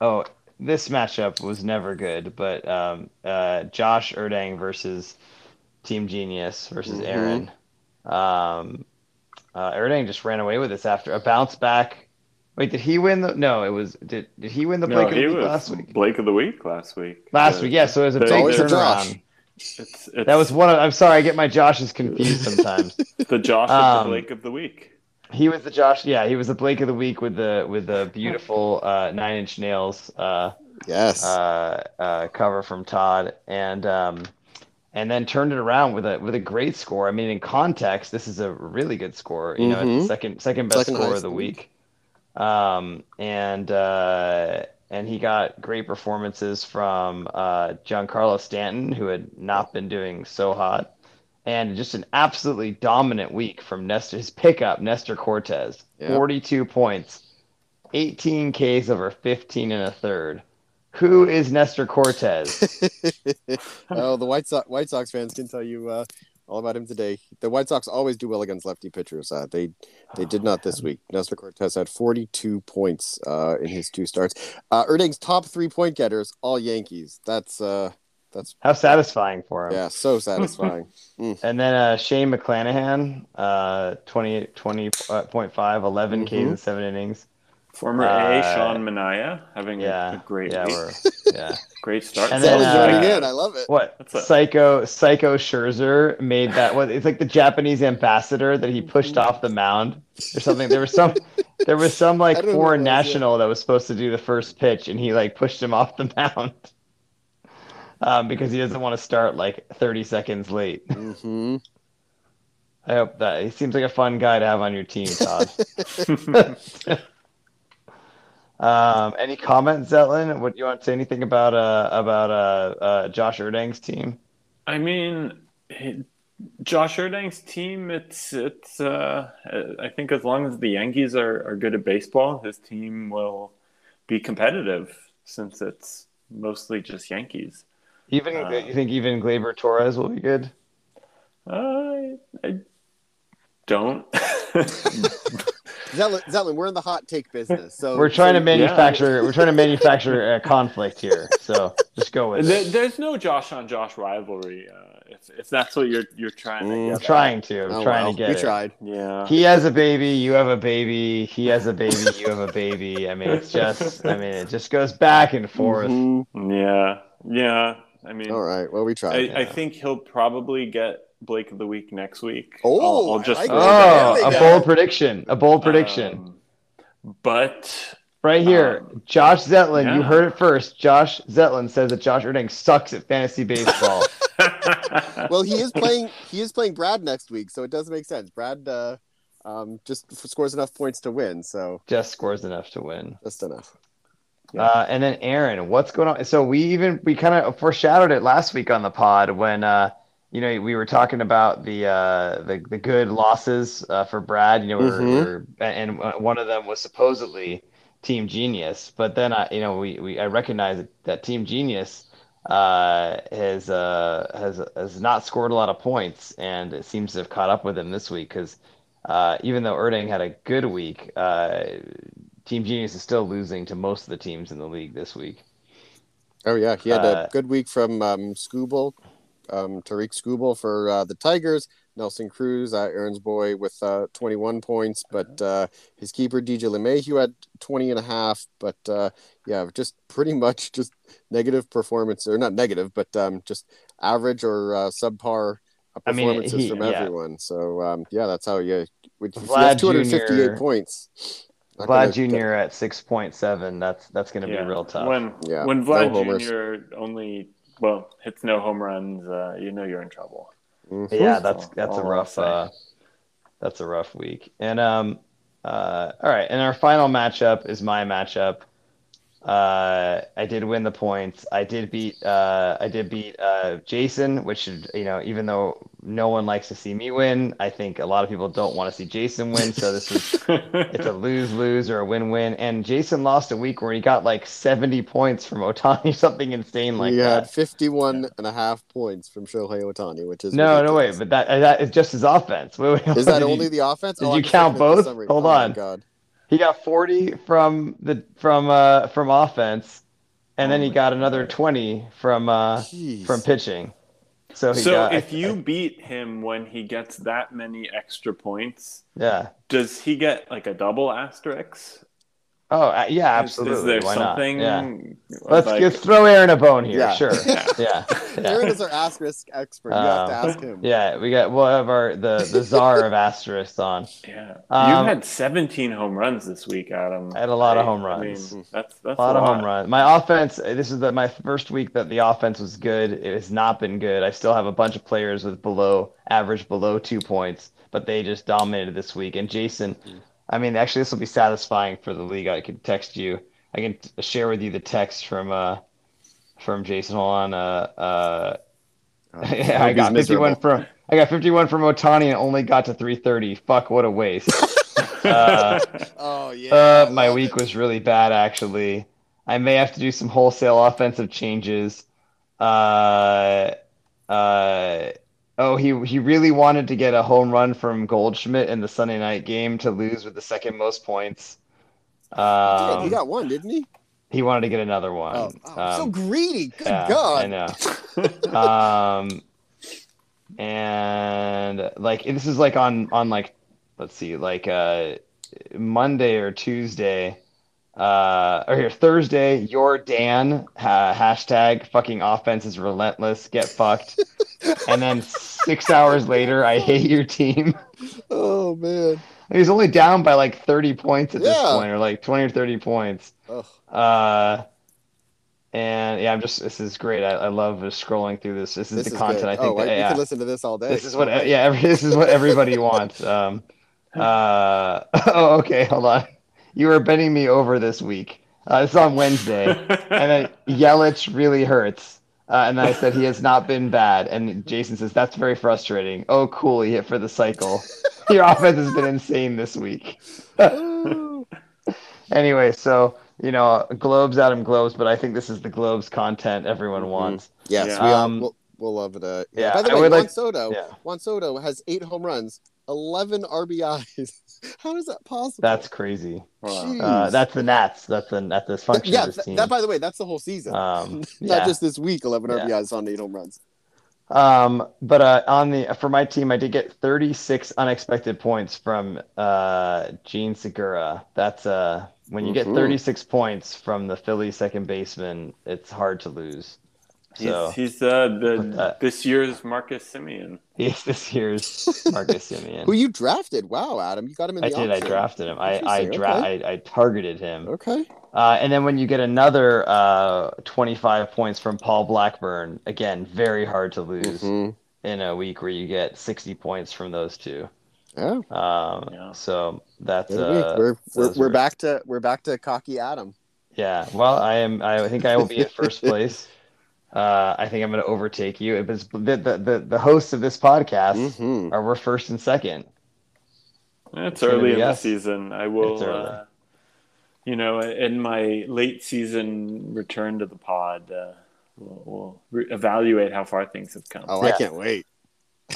oh, this matchup was never good, but um, uh, Josh Erdang versus Team Genius versus Mhm. Aaron. Um, uh, Erdang just ran away with this after a bounce back. Wait, did he win the? No, it was. Did did he win the No, Blake of the week last week? Blake of the week last week. Last Uh, week, yeah. So it was a the- big always a Josh. turnaround. It's, it's That was one of. I'm sorry, I get my Joshes confused sometimes. the Josh of um, the Blake of the week. he was the Josh. Yeah, he was the Blake of the week with the with the beautiful uh, Nine Inch Nails uh, yes. uh, uh, cover from Todd, and um, and then turned it around with a with a great score. I mean, in context, this is a really good score. You know, it's Mhm. the second second best Second score of the in the week. Um, and uh, and he got great performances from uh, Giancarlo Stanton, who had not been doing so hot, and just an absolutely dominant week from Nestor. His pickup, Nestor Cortes, Yeah. 42 points, 18 Ks over 15 and a third. Who is Nestor Cortes? oh, the White Sox White Sox fans can tell you uh, all about him today. The White Sox always do well against lefty pitchers. Uh, they they did not this week. Nestor Cortes had 42 points uh, in his two starts. Uh, Erding's top three point getters, all Yankees. That's uh, that's How satisfying for him. yeah, so satisfying. And then uh, Shane McClanahan, uh, 20, 20.5, 11 Ks Mhm. in seven innings. Former Uh, A, Sean Manaea, having a- Yeah, a, great yeah, week. yeah. Great start. And then, is uh, joining. I love it. What a- psycho psycho Scherzer made that? What it's like the Japanese ambassador that he pushed off the mound or something. There was some there was some like I don't know foreign what it was, yeah. national that was supposed to do the first pitch, and he like pushed him off the mound um, because he doesn't want to start like 30 seconds late. hmm I hope that he seems like a fun guy to have on your team, Todd. Um, any comments, Zetlin? What do you want to say anything about uh about uh, uh Josh Erdang's team? I mean, he- Josh Erdang's team. It's it's. Uh, I think as long as the Yankees are, are good at baseball, his team will be competitive since it's mostly just Yankees. Even Uh, you think even Gleyber Torres will be good? Uh, I don't. Zetlin, Zetlin, we're in the hot take business, so We're trying so- to manufacture. We're trying to manufacture a conflict here. So just go with There- it. There's no Josh on Josh rivalry. Uh, if if that's what you're you're trying to Mm, I'm at. trying to. I'm Oh, trying well, to get we it. tried. Yeah. He has a baby. You have a baby. He has a baby. You have a baby. I mean, it's just. I mean, it just goes back and forth. Mhm. Yeah. Yeah. I mean, All right. Well, we I, tried. I think he'll probably get Blake of the Week next week. Oh, I'll, I'll just like throw that. that out Oh, a bold prediction. A bold prediction. Um, but Right here, um, Josh Zetlin. You heard it first. Josh Zetlin says that Josh Erding sucks at fantasy baseball. well, he is playing. He is playing Brad next week, so it does make sense. Brad uh, um, just f- scores enough points to win, so just scores enough to win. just enough. Uh, and then Aaron, what's going on? So we even we kind of foreshadowed it last week on the pod when uh, you know we were talking about the uh, the the good losses uh, for Brad. You know, we were, we were- and one of them was supposedly Team Genius, but then I you know we, we I recognize that Team Genius uh, has uh, has has not scored a lot of points, and it seems to have caught up with him this week because uh, even though Erding had a good week, uh, Team Genius is still losing to most of the teams in the league this week. Oh yeah, he had Uh, a good week from um, Skubal, um, Tarik Skubal for uh, the Tigers. Nelson Cruz, uh, Aaron's boy, with uh, 21 points, but uh, his keeper DJ LeMahieu had 20 and a half. But uh, yeah, just pretty much just negative performance, or not negative, but um, just average or uh, subpar uh, I mean, performances he- from yeah. everyone. So um, yeah, that's how you. If you Vlad have 258 Jr. points. not Vlad gonna Jr. get- at six point seven. That's that's going to be real tough. when Yeah, when no Vlad homers. Jr. only well hits no home runs, uh, you know you're in trouble. Mhm. yeah, that's That's that's a all rough. Uh, that's a rough week. And um, uh, all right. And our final matchup is my matchup. Uh, I did win the points. I did beat. Uh, I did beat uh, Jason, which should, you know, even though no one likes to see me win, I think a lot of people don't want to see Jason win. So this is it's a lose lose or a win win. And Jason lost a week where he got like 70 points from Ohtani, something insane like he that. had 51 and a half points from Shohei Ohtani, which is No, no, wait, but that that is just his offense. Wait, wait, Is that did you- only the offense? did Oh, you I'm count looking at the both? Hold oh on. My God. He got 40 from the from uh from offense, and then Oh he my got another 20 from uh Jeez. from pitching. So he so got if you beat him when he gets that many extra points, yeah. does he get like a double asterisk? Oh uh, yeah, absolutely. Is, there Why something? not? Yeah. Let's like- let's throw Aaron a bone here. Yeah. Sure. Yeah. Yeah. Aaron is our asterisk expert. You have to Um, ask him. Yeah, we got we'll have our the the czar of asterisks on. Yeah, Um, you had 17 home runs this week, Adam. I had a lot of right? home I runs. mean, that's that's A lot of home runs. My offense. This is the, my first week that the offense was good. It has not been good. I still have a bunch of players with below average, below two points, but they just dominated this week. And Jason, I mean, actually, this will be satisfying for the league. I can text you. I can t- share with you the text from uh from Jason. Hold on. Uh, uh, Oh, I got 51 from I got 51 from Ohtani and only got to 330. Fuck, what a waste. uh, Oh yeah. uh, my week it. was really bad, actually. I may have to do some wholesale offensive changes. Uh, uh, oh, he he really wanted to get a home run from Goldschmidt in the Sunday night game to lose with the second most points. He did. He Um, got one, didn't he? he wanted to get another one. Oh, oh, so Um, greedy. Good yeah, God. I know. um and like this is like on on like let's see like uh monday or tuesday Uh, or here Thursday, your Dan ha- hashtag fucking offense is relentless. Get fucked. and then six hours later, I hate your team. Oh man. He's only down by like 30 points at this point, or like 20 or 30 points. Uh, and yeah, I'm just this is great. I, I love scrolling through this. This is This the is content good. I think. oh, that, I, we yeah, could listen to this all day. this is what yeah every, this is what everybody wants. Um, uh, oh okay, hold on. You were bending me over this week. Uh, this is on Wednesday, and then Yelich really hurts. Uh, and I said he has not been bad, and Jason says that's very frustrating. Oh, cool, he hit for the cycle. Your offense has been insane this week. Anyway, so you know, globes out him globes, but I think this is the globes content everyone Mhm. wants. yes, Yeah. we all, Um, we'll, we'll love it. Uh, yeah, By the I way, would Juan like- Soto. Yeah, Juan Soto has eight home runs, eleven RBIs. How is that possible? that's crazy. Uh, that's the Nats. That's the that's the function yeah. of this th- team. that, by the way, that's the whole season. um, Not yeah. just this week. Eleven Yeah. RBIs on eight home runs. Um, but uh, on the for my team, I did get 36 unexpected points from uh, Jean Segura. That's uh, when you get Mhm. 36 points from the Philly second baseman, it's hard to lose. So He's, he's uh, the that- this year's Marcus Semien. he's this year's Marcus Semien. Who you drafted? Wow, Adam, you got him in I the year. I did. I drafted him. I I, dra- okay. I I targeted him. Okay. Uh, and then when you get another uh, 25 points from Paul Blackburn, again, very hard to lose Mhm. in a week where you get 60 points from those two. Yeah. Um, Yeah. so that's uh, we're we're, we're were- back to we're back to cocky Adam. yeah. Well, I am. I think I will be in first place. Uh, I think I'm going to overtake you. It was the the the, the hosts of this podcast Mhm. are we're first and second. It's gonna early be in the season. I will, uh, you know, in my late season return to the pod, uh, we'll, we'll re- evaluate how far things have come. Oh, I can't wait.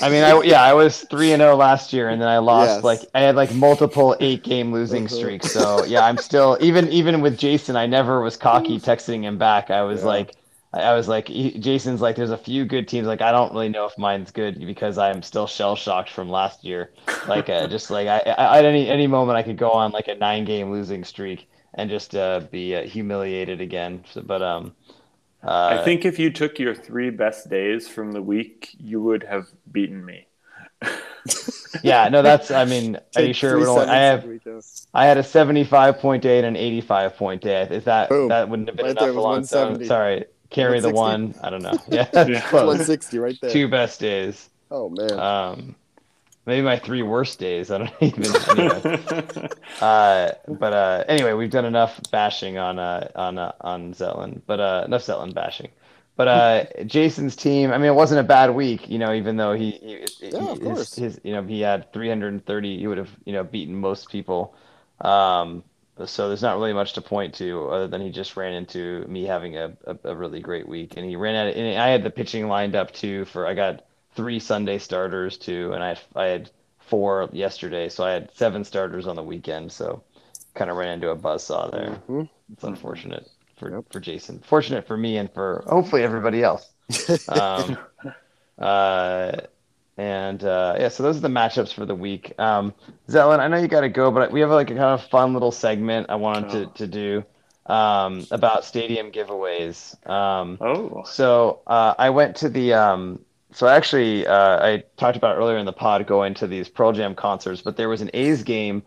I mean, I yeah, I was three and zero last year, and then I lost Yes. like I had like multiple eight game losing Mhm. streaks. So yeah, I'm still even even with Jason, I never was cocky texting him back. I was Yeah. like, I I was like, he- Jason's like, there's a few good teams. Like I don't really know if mine's good because I'm still shell shocked from last year. Like uh, just like I, I at any any moment I could go on like a nine game losing streak and just uh, be uh, humiliated again. So, but um, uh, I think if you took your three best days from the week, you would have beaten me. yeah, no, that's I mean, are you sure? three It would only, I have. I had a 75 point day and an 85 point day. Is that Boom. that wouldn't have been Right enough there was alone? So, 170. sorry, carry the one. I don't know. Yeah, Yeah. yeah. 160 right there. Two best days. Oh man. Um, maybe my three worst days. I don't even. Anyway. uh, but uh, anyway, we've done enough bashing on uh on uh, on Zetlin, but uh, enough Zetlin bashing. But uh, Jason's team. I mean, it wasn't a bad week, you know. Even though he, he, he Yeah, of his, course. his, you know, he had 330. He would have, you know, beaten most people. Um, so there's not really much to point to other than he just ran into me having a, a, a really great week, and he ran at it. And I had the pitching lined up too. For I got three Sunday starters too, and I had, I had four yesterday, so I had seven starters on the weekend. So kind of ran into a buzzsaw there. Mhm. It's unfortunate for, Yep. for Jason. Fortunate for me and for hopefully everybody else. Um, uh, and uh, yeah, so those are the matchups for the week. Um, Zetlin, I know you got to go, but we have like a kind of fun little segment I wanted Oh. to, to do um, about stadium giveaways. Um, oh, so uh, I went to the. Um, so actually, uh, I talked about earlier in the pod going to these Pearl Jam concerts, but there was an A's game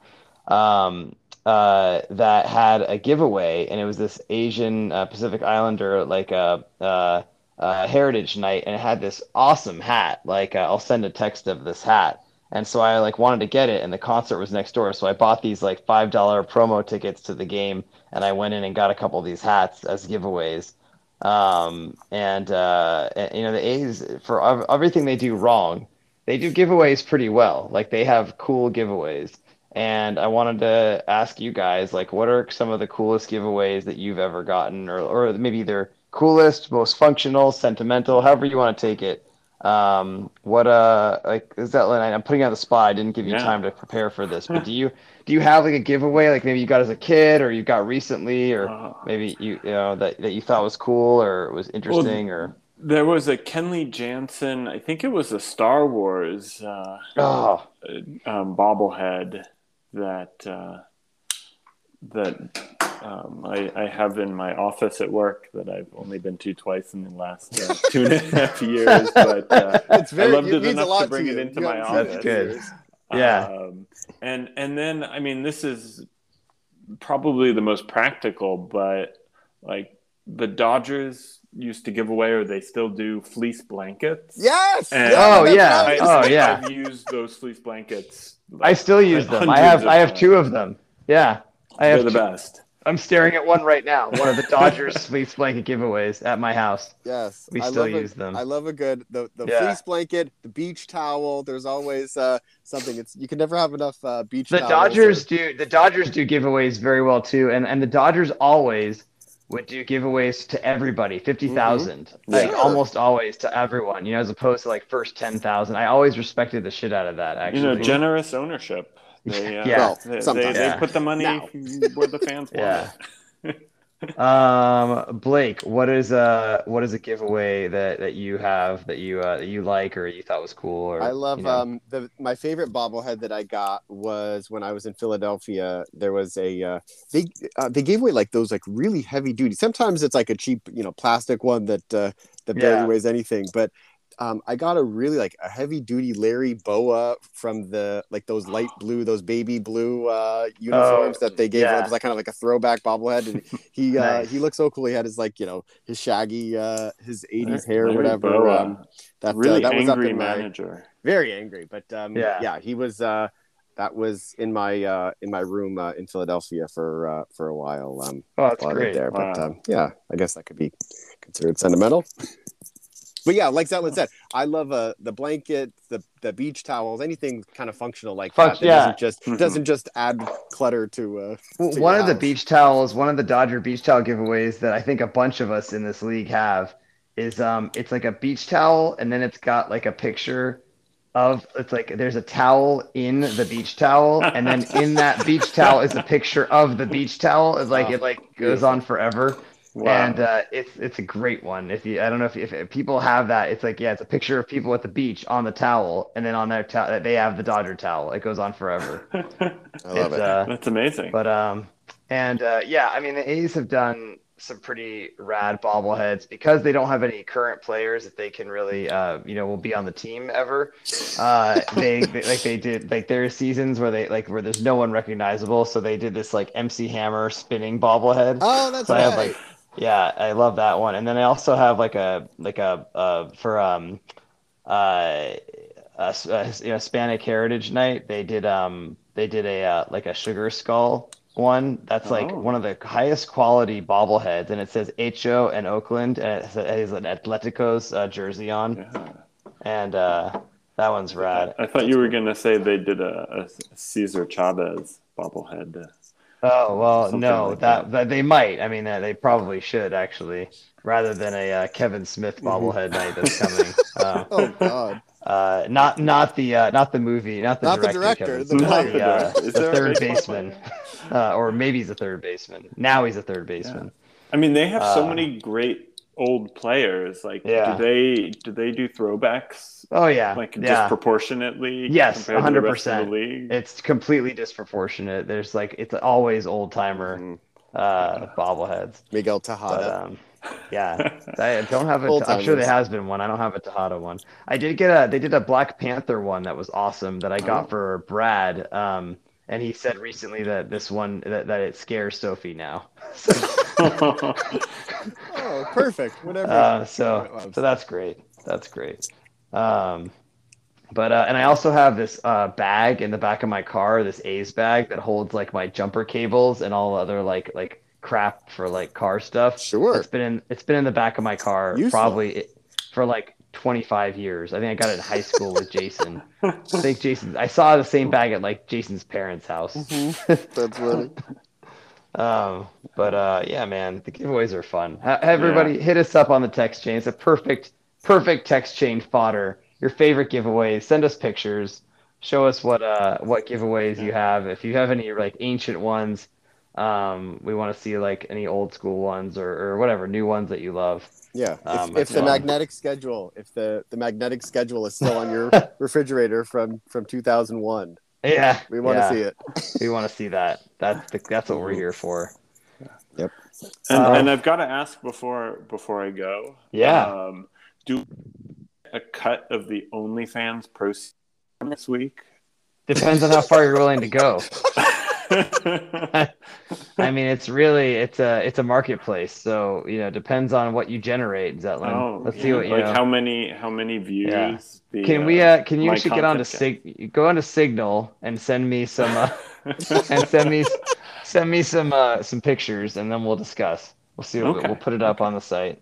um, uh, that had a giveaway, and it was this Asian uh, Pacific Islander like a. Uh, heritage night and it had this awesome hat. Like uh, i'll send a text of this hat. And so i like wanted to get it and the concert was next door. So i bought these like five dollar promo tickets to the game and i went in and got a couple of these hats as giveaways. Um, and, uh, and, you know the a's for ev- everything they do wrong they do giveaways pretty well. Like they have cool giveaways. And i wanted to ask you guys like what are some of the coolest giveaways that you've ever gotten or, or maybe they're coolest, most functional, sentimental, however you want to take it. Um, what uh, like is that? Like, I'm putting you on the spot. I didn't give you Yeah. time to prepare for this, but do you do you have like a giveaway, like maybe you got as a kid, or you got recently, or Uh, maybe you you know that that you thought was cool or was interesting, or there was a Kenley Jansen. I think it was a Star Wars uh, oh um, bobblehead that uh, that Um, I, I have in my office at work that I've only been to twice in the last uh, two and a half years, but uh, It's very. I loved it it means a enough lot to bring you. it into You my office. it in good. Yeah. Um, and and then I mean this is probably the most practical, but like the Dodgers used to give away, or they still do, fleece blankets. Yes. And- Oh, yeah. right. Oh, yeah. I've used those fleece blankets. I still use them. I have I have two of them. Yeah, I They're have. the two- best. I'm staring at one right now. One of the Dodgers fleece blanket giveaways at my house. Yes, We I still love a- use them. I love a good the the Yeah. fleece blanket, the beach towel. There's always uh, something. It's you can never have enough uh, beach. The towels Dodgers or- do the Dodgers do giveaways very well too, and and the Dodgers always would do giveaways to everybody, fifty like Sure. almost always to everyone. You know, as opposed to like first ten thousand. I always respected the shit out of that. Actually, You know, generous ownership. They, uh, Yeah. Well, they, they, sometimes. they Yeah. put the money Now. where the fans want Yeah. Um, Blake, what is uh what is a giveaway that that you have that you uh that you like or you thought was cool or I love you know? um the my favorite bobblehead that I got was when I was in Philadelphia. There was a uh, they uh, they gave away like those like really heavy duty. Sometimes it's like a cheap you know plastic one that uh, that barely Yeah. weighs anything, but. Um, I got a really like a heavy duty Larry Bowa from the like those light blue, those baby blue uh, uniforms that they gave. yeah. It was like kind of like a throwback bobblehead, and he uh, he looked so cool. He had his like you know his shaggy uh, his '80s hair or Larry whatever. Bowa. Um, that really uh, that was up angry in my manager. very angry but um Yeah. yeah, he was uh that was in my uh in my room uh, in philadelphia for uh for a while um Oh, that's while I lived great. there but Wow. um yeah i guess that could be considered sentimental but yeah like Zetlin said i love uh the blanket the the beach towels anything kind of functional like Func- that, that yeah. doesn't just Mhm. doesn't just add clutter to uh Well, to one your of the beach towels, one of the Dodger beach towel giveaways that I think a bunch of us in this league have is um it's like a beach towel and then it's got like a picture of it's like there's a towel in the beach towel and then in that beach towel is a picture of the beach towel. It's like Oh, it like goes beautiful. on forever. Wow. And uh, it's it's a great one. If you I don't know if, if if people have that, it's like yeah, it's a picture of people at the beach on the towel, and then on their towel they have the Dodger towel. It goes on forever. i love It's, it uh, That's amazing. but um, and uh, yeah, I mean the A's have done some pretty rad bobbleheads because they don't have any current players that they can really uh, you know will be on the team ever. Uh, they, they like they did like there are seasons where they like where there's no one recognizable, so they did this like MC Hammer spinning bobblehead. oh that's So I have like yeah, I love that one. And then I also have like a like a uh for um uh a, s- a s- you know, Hispanic Heritage Night. They did um they did a uh, like a sugar skull one that's like Oh. one of the highest quality bobbleheads, and it says HO and Oakland, and it has- an Atletico's uh, jersey on, Yeah. and uh, that one's rad. I thought you were going to say they did a, a Cesar Chavez bobblehead. Oh well, Something no, like that, that. that they might. I mean, uh, they probably should actually, rather than a uh, Kevin Smith bobblehead night that's coming. Uh, oh god uh, not not the uh, not the movie, not the Not the director, director, Kevin the Smith, player. the, uh, Not the director. The a third baseman, uh, or maybe he's a third baseman. Now he's a third baseman. I mean, they have so Uh, many great old players. Like, Yeah. do they do they do throwbacks Oh yeah, like yeah. disproportionately? Yes, compared to the rest of 100%. the league? It's completely disproportionate. There's like it's always old timer Mhm. uh, bobbleheads. miguel But tejada um, yeah, I don't have a. Old I'm sure there has been one. I don't have a Tejada one. I did get a. They did a Black Panther one that was awesome that I got Oh. for Brad. Um, and he said recently that this one that, that it scares Sophie now. oh perfect whatever Uh, so so that's great. That's great. Um, but uh, and I also have this uh, bag in the back of my car, this A's bag that holds like my jumper cables and all other like like crap for like car stuff. sure It's been in it's been in the back of my car Useful. probably for like 25 years. I think I got it in high school with Jason. I think Jason. I saw the same bag at like Jason's parents' house. that's funny Um, but uh, yeah, man, the giveaways are fun. Ha- everybody, hit us up on the text chain. It's a perfect, perfect text chain fodder. Your favorite giveaways. Send us pictures. Show us what uh what giveaways you have. If you have any like ancient ones, um, we want to see like any old school ones or, or whatever new ones that you love. Yeah, if, Um, if that's the fun. magnetic schedule, if the the magnetic schedule is still on your refrigerator from from 2001, Yeah, we want to yeah, see it. We want to see that. That's the, that's what we're here for. And, Uh, and I've got to ask before before I go. Yeah. Um, do a cut of the OnlyFans proceeds this week? Depends on how far you're willing to go. I mean, it's really it's a it's a marketplace, so you know, depends on what you generate, Zetlin. oh, Let's see what you like know. how many how many views? Yeah. The, Can we uh can you actually get on to? Sig go on to Signal and send me some uh, and send me send me some uh some pictures and then we'll discuss. We'll see what Okay. we'll put it up on the site.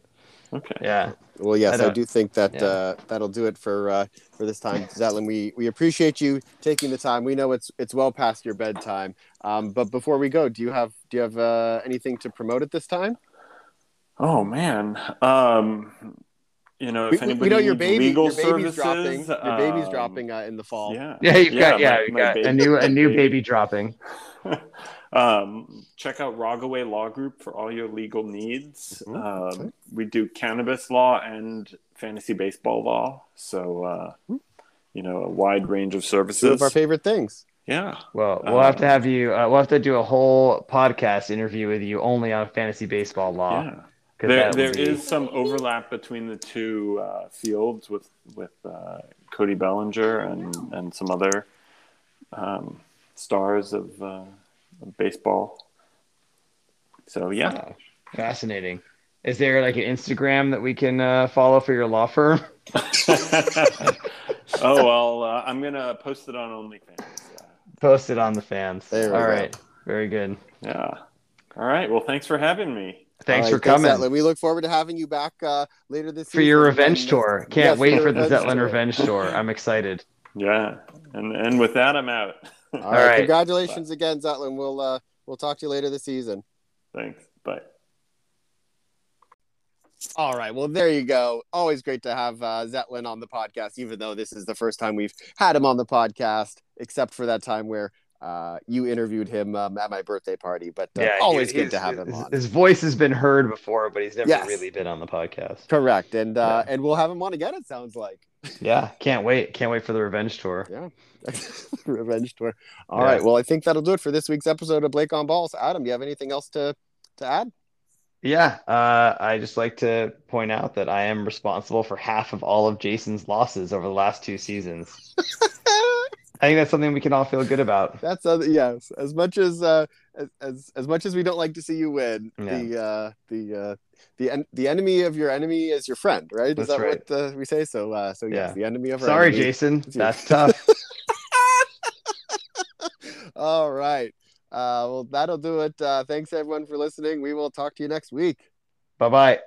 Okay. Yeah. Well, yes, I I, don't- think that yeah. uh, that'll do it for uh, for this time, Zetlin. We we appreciate you taking the time. We know it's it's well past your bedtime. Um, but before we go, do you have do you have uh, anything to promote at this time? Oh man. Um, you know, We, if we- anybody we know your baby legal your baby's services, dropping. Your baby's um, dropping uh, in the fall. Yeah. Yeah, you've got yeah, my- you my got a new a new baby. baby dropping. um, check out Roggaway Law Group for all your legal needs. Mhm. Um, we do cannabis law and fantasy baseball law, so uh, you know a wide range of Two services. of our favorite things. yeah, Well, we'll have to Uh, have you. Uh, we'll have to do a whole podcast interview with you only on fantasy baseball law. yeah. 'cause There, that there be- is some overlap between the two uh, fields with with uh, Cody Bellinger and and some other um, stars of, uh, of baseball. So yeah. Fascinating. Is there like an Instagram that we can uh, follow for your law firm? oh well, uh, I'm gonna post it on OnlyFans. Uh, Post it on the fans. There we All go. right. Very good. yeah. All right. Well, thanks for having me. Thanks All for right, coming Zetlin. We look forward to having you back uh, later this for your revenge And- tour. Can't Yes, wait your for the revenge Zetlin revenge tour. I'm excited. Yeah. And and with that, I'm out. All right, All right. Congratulations again, Zetlin. We'll uh, we'll talk to you later this season. thanks. Bye. All right. Well, there you go. Always great to have uh, Zetlin on the podcast, even though this is the first time we've had him on the podcast, except for that time where uh, you interviewed him um, at my birthday party. But uh, always good to have him his, on. His voice has been heard before, but he's never Yes. really been on the podcast. Correct. And uh, and we'll have him on again. It sounds like Yeah, can't wait. Can't wait for the revenge tour. Yeah. revenge tour. All Yeah. right. Well, I think that'll do it for this week's episode of Blake on Balls. Adam, you have anything else to to add? Yeah, uh, I just like to point out that I am responsible for half of all of Jason's losses over the last two seasons. I think that's something we can all feel good about. That's other yes. As much as uh, as, as as much as we don't like to see you win, Yeah. the uh, the uh, the en- the enemy of your enemy is your friend, right? Is that right. what uh, we say? So uh, so yes, Yeah. the enemy of our Sorry, enemy. Jason. That's tough. All right. Uh, well, that'll do it. Uh, thanks everyone for listening. We will talk to you next week. bye bye.